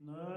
No.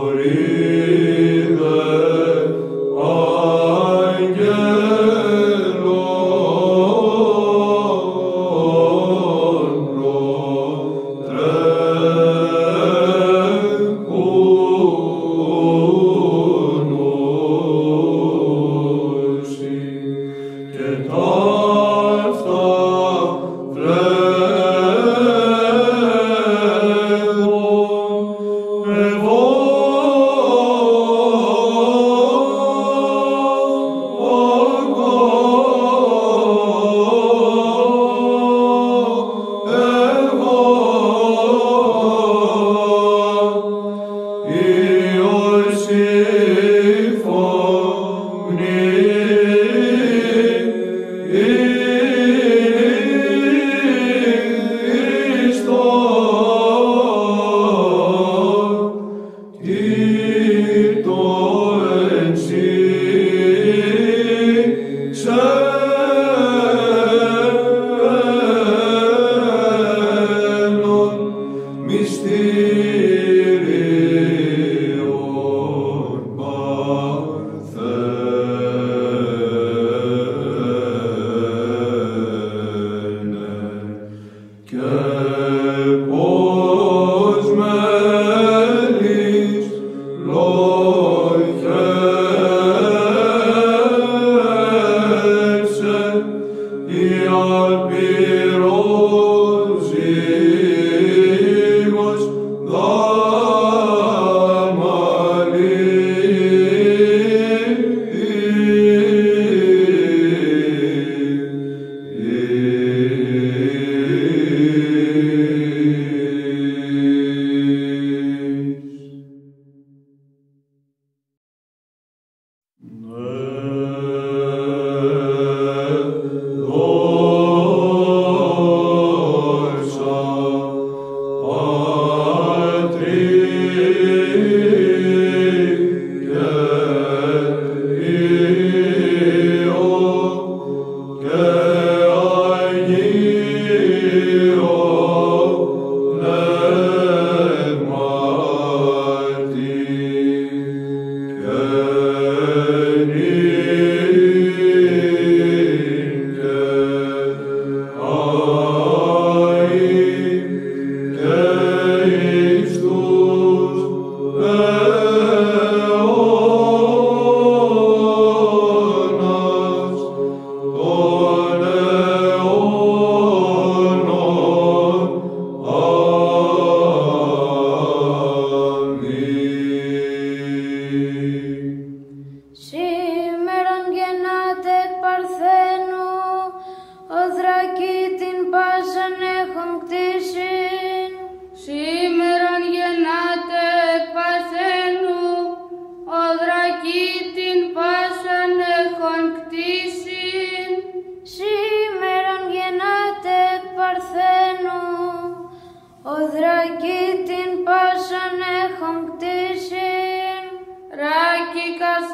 Glory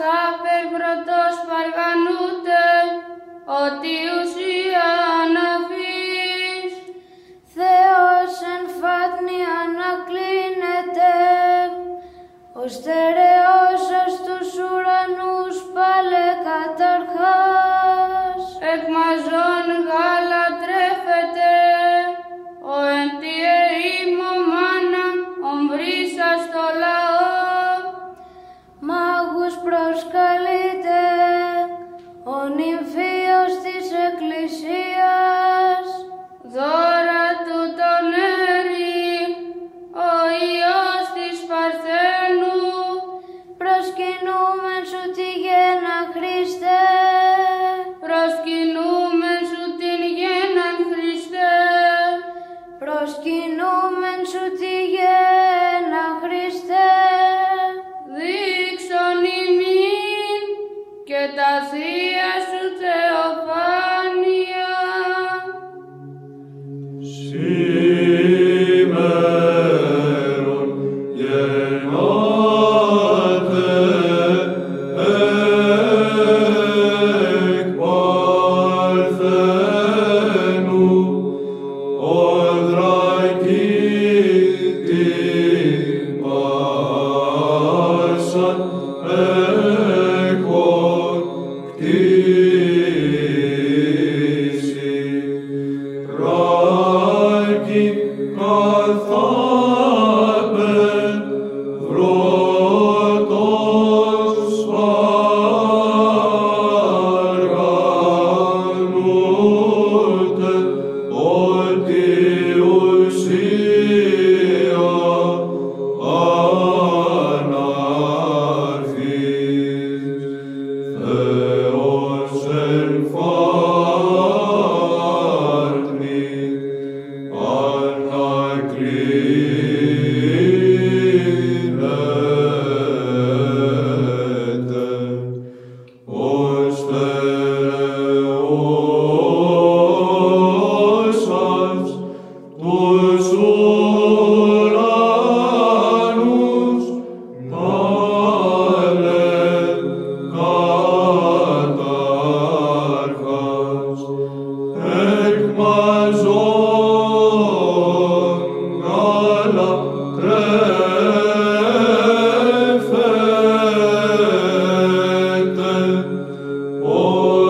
Σάπερ πρωτός παργανούτε, ότι ουσία αναφείς. Θεός εν φάτνη ανακλίνεται, ο στερεός ως τους ουρανούς. Oh.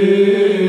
Deus.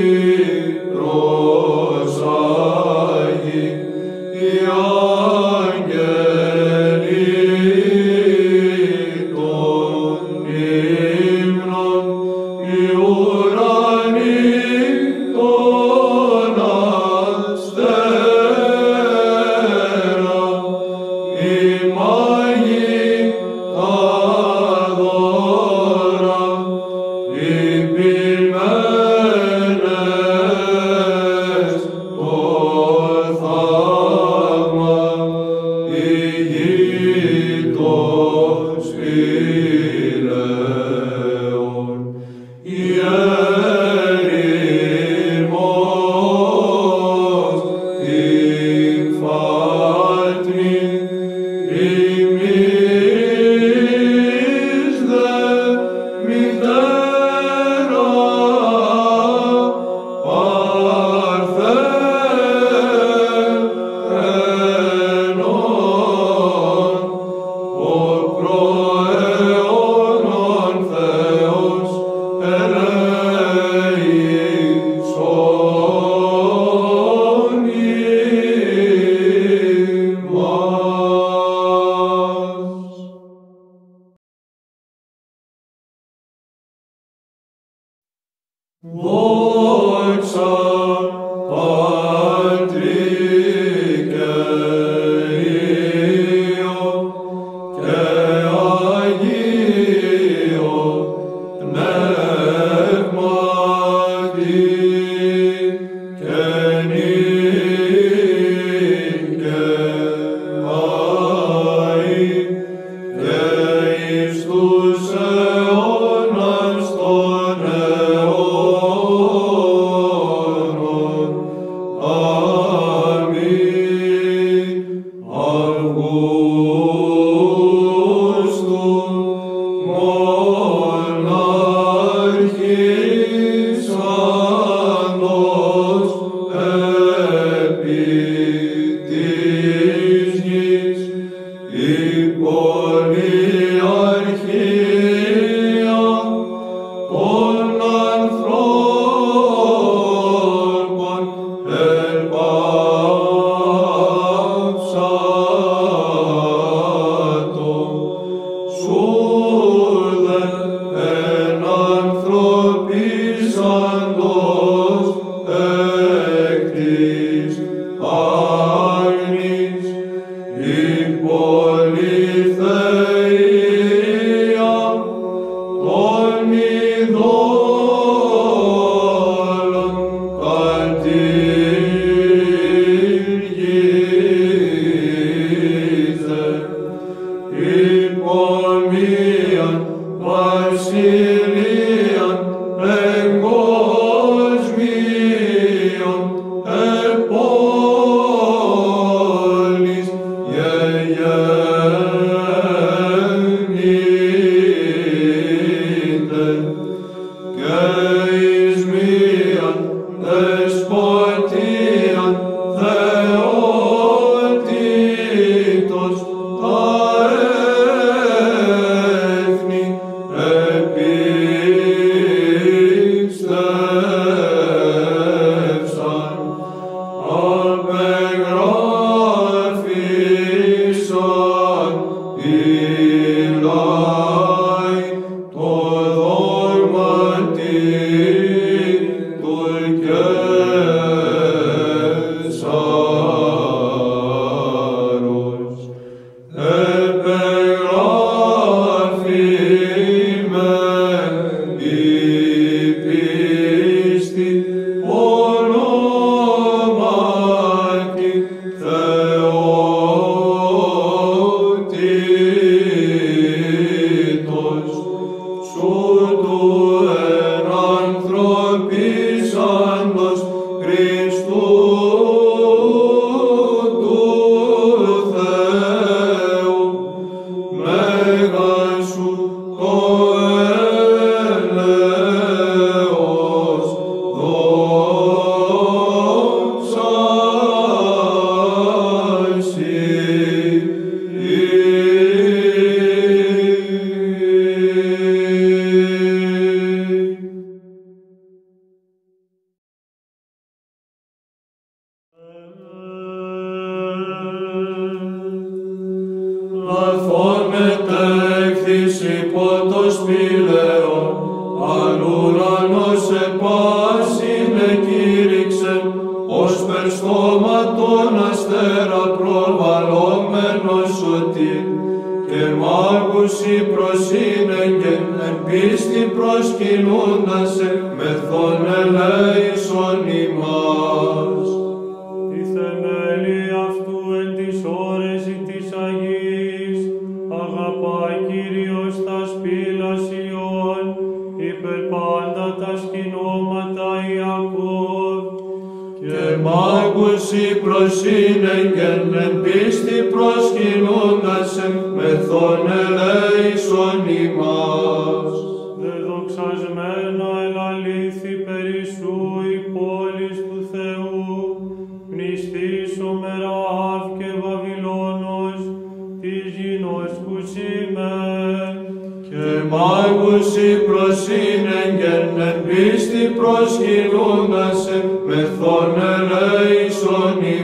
Υπό μίαν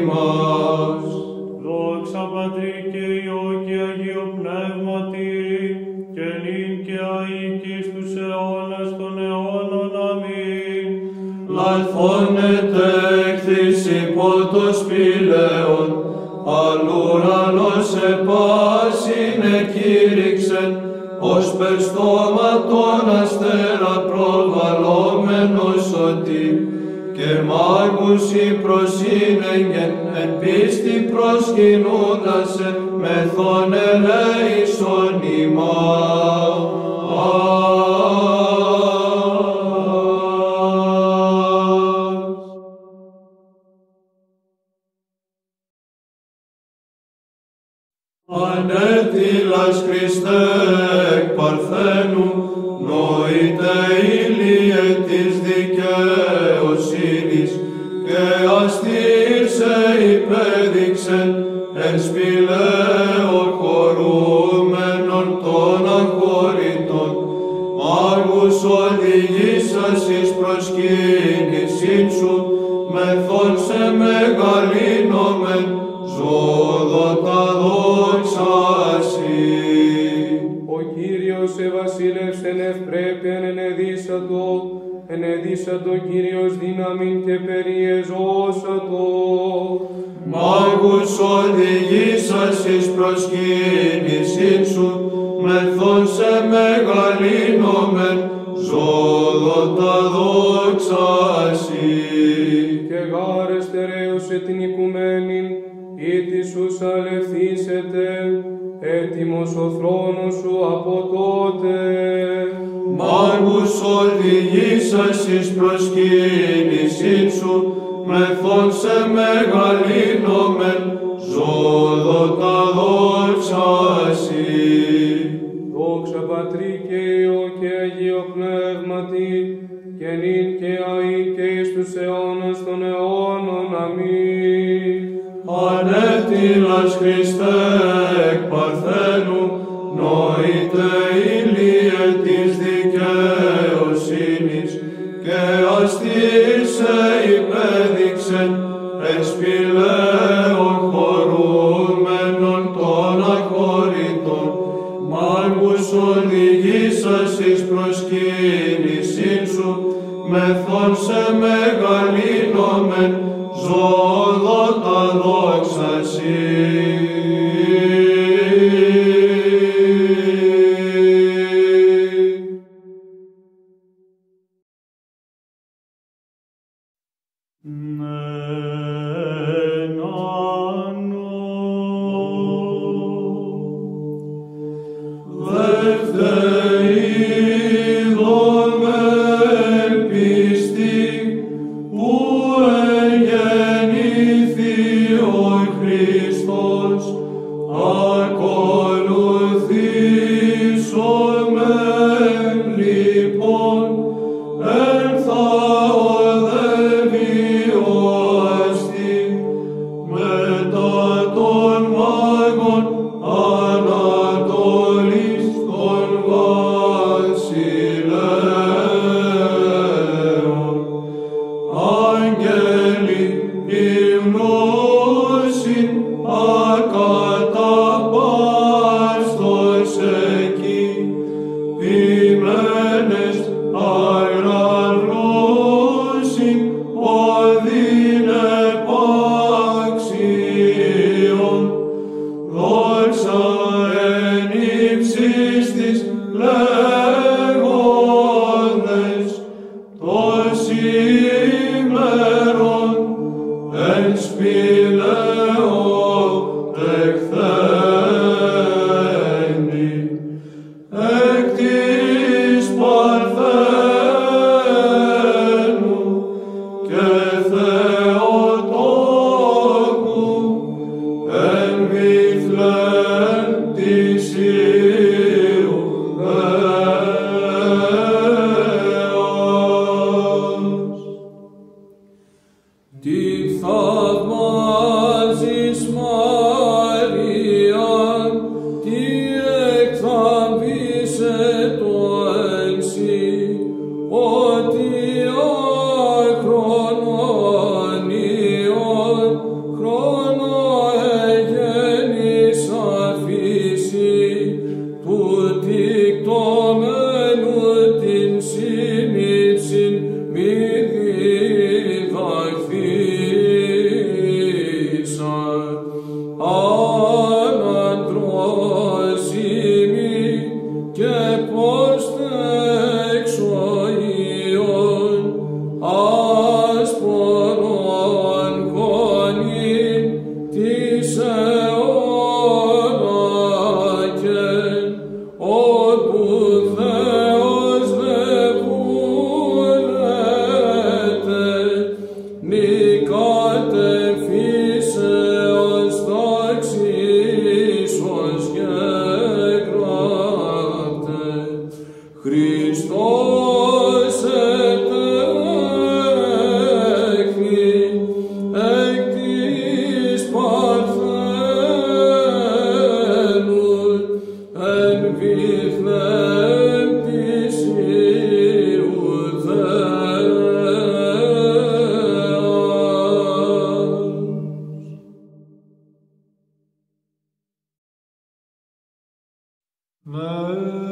ημάς. Δόξα Πατρί και Υιό και Αγίο Πνεύματι, και νυν και αΐκη στους αιώνας των αιώνων. Αμήν. Λαθώνεται εκθής υπό το σπηλαίον, αλλουρανός επάσιν εκήρυξεν, ως περ αστέρα προβαλόμενος ότι μάγουσι προσύνεγεν, εν πίστη προσκυνούντασε, μεθόν ελέησον ημάς. μεθόν σε μεγαλύνομεν, ζώδοντα δόξα Ασύ. Και γάρες τερέωσε την οικουμένη, ή τη σου σαλευθήσετε, έτοιμος ο θρόνος σου από τότε. Μάγους όλη γη σας εις προσκύνησή σου, μεθόν σε μεγαλύνομεν, ζώδοντα δόξα Leu,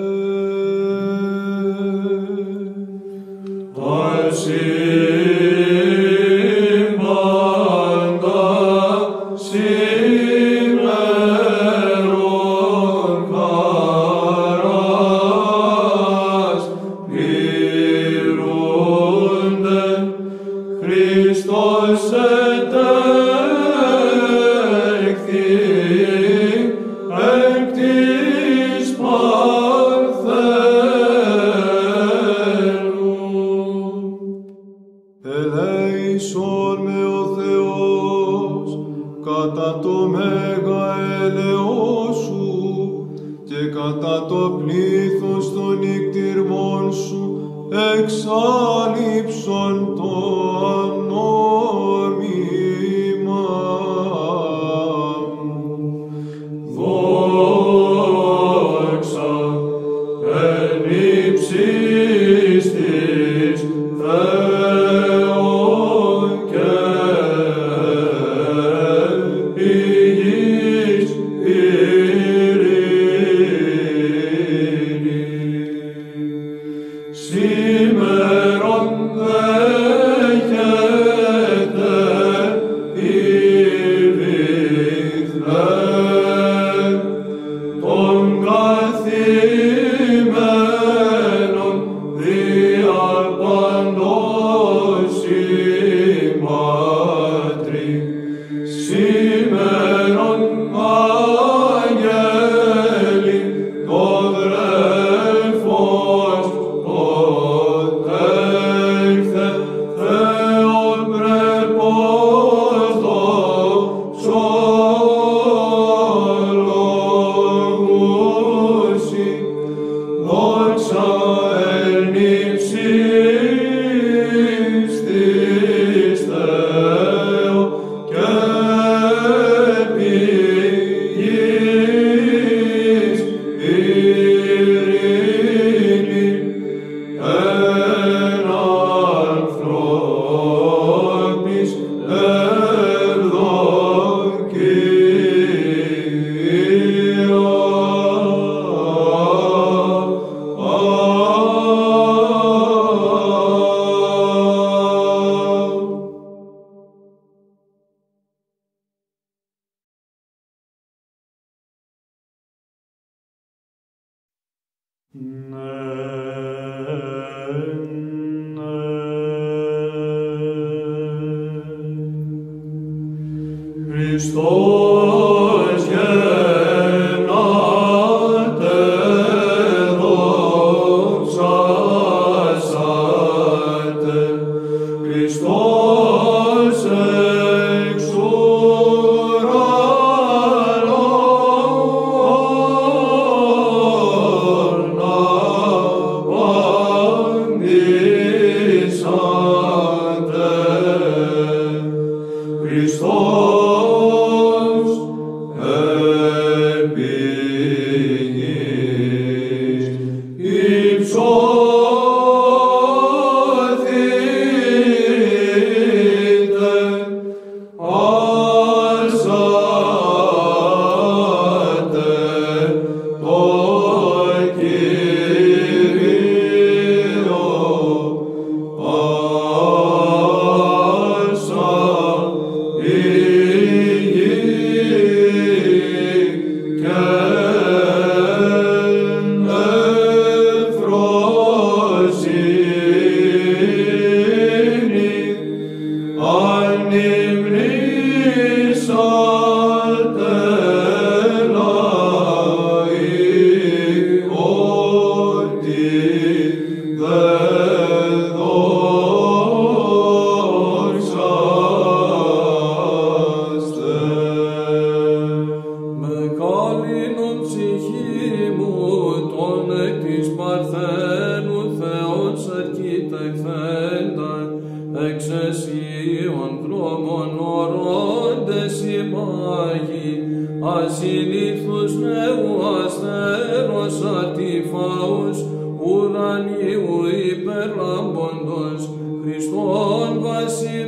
ασυνήθους νέου αστέρος ατυφάους ουρανίου υπερλάμποντος Χριστόν βασιλέα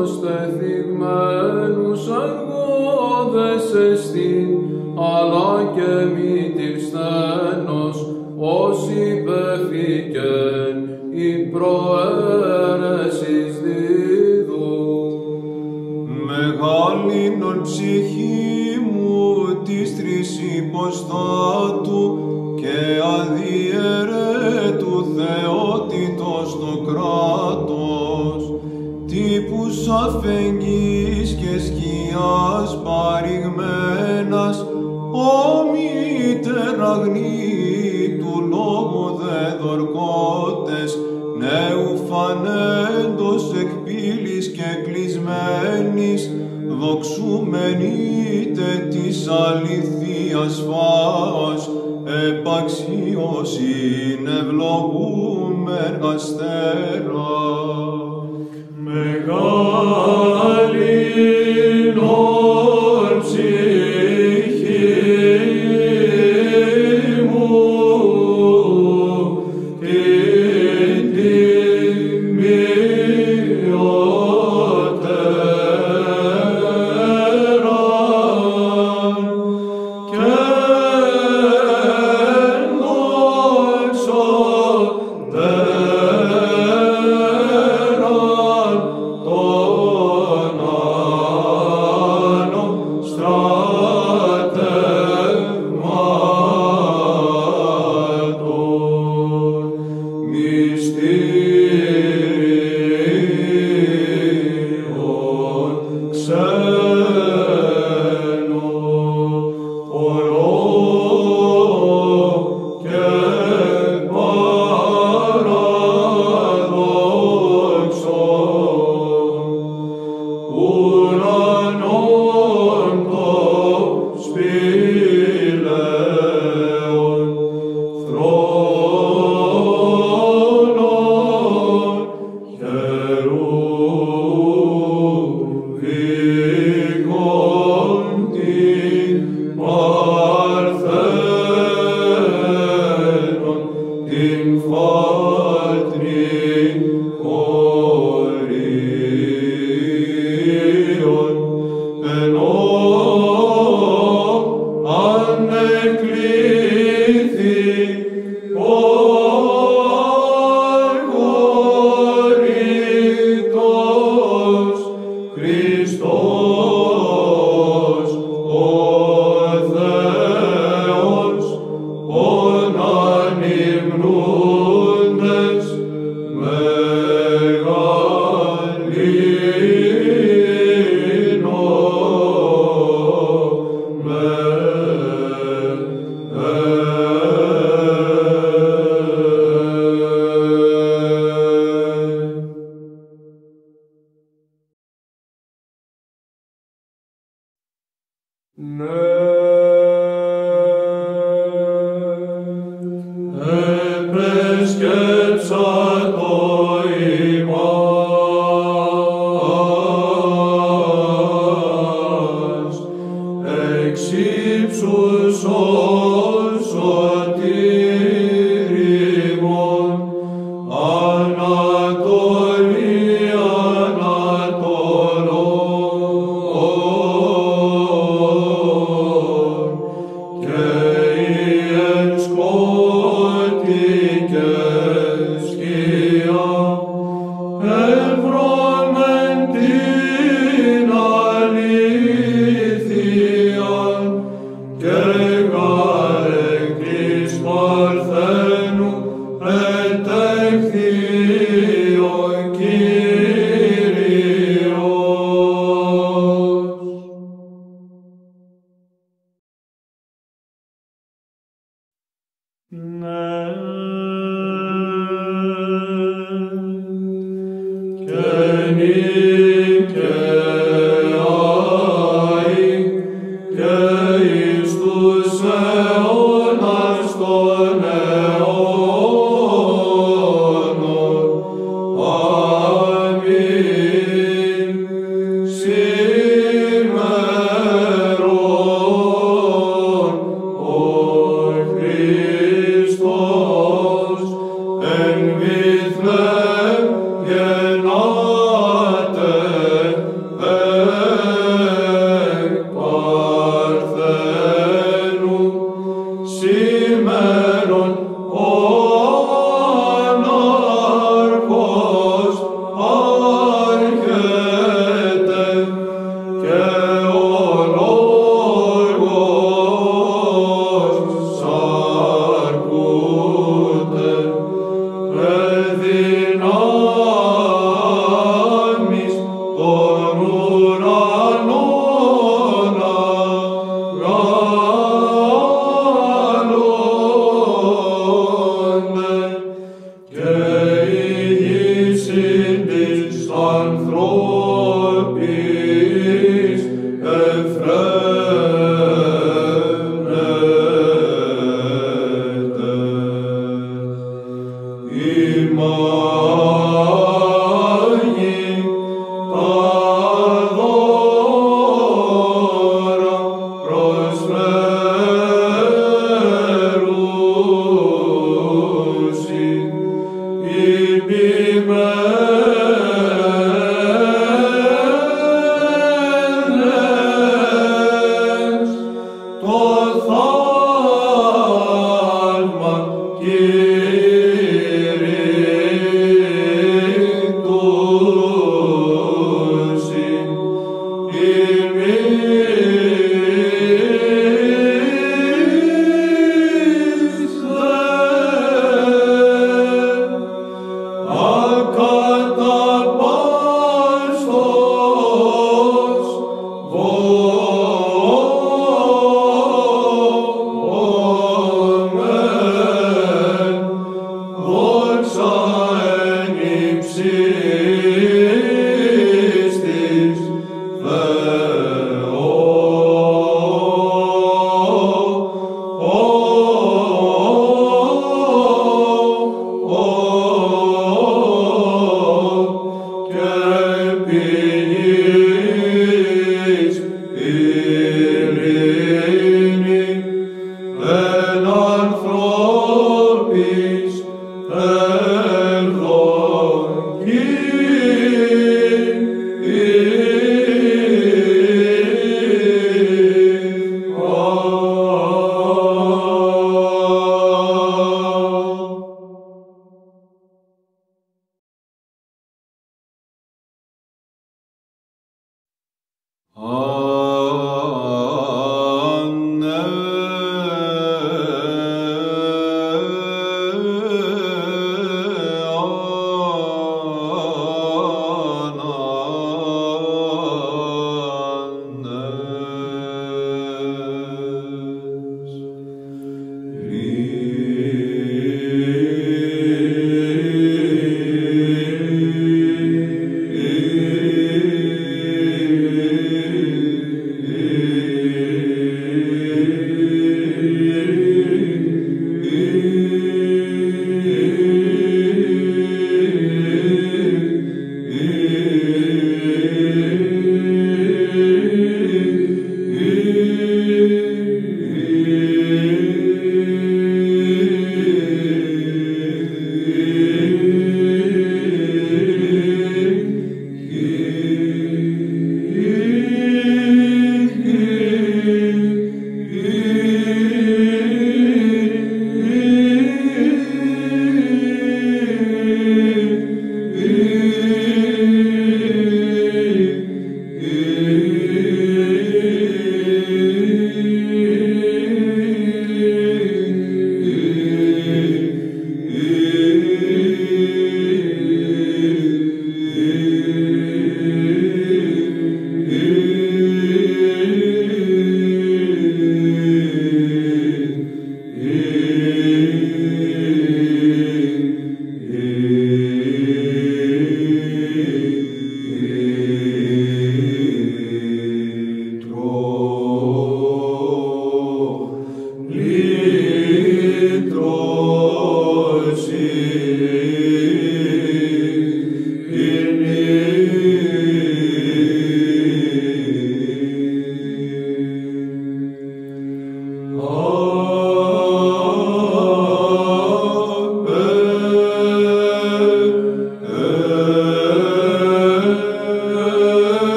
ως θυγμένους αργόδες εστί, αλλά και μη τη στένος, ως υπεφήκεν η προαίρεσης δίδου. Μεγάλην ψυχή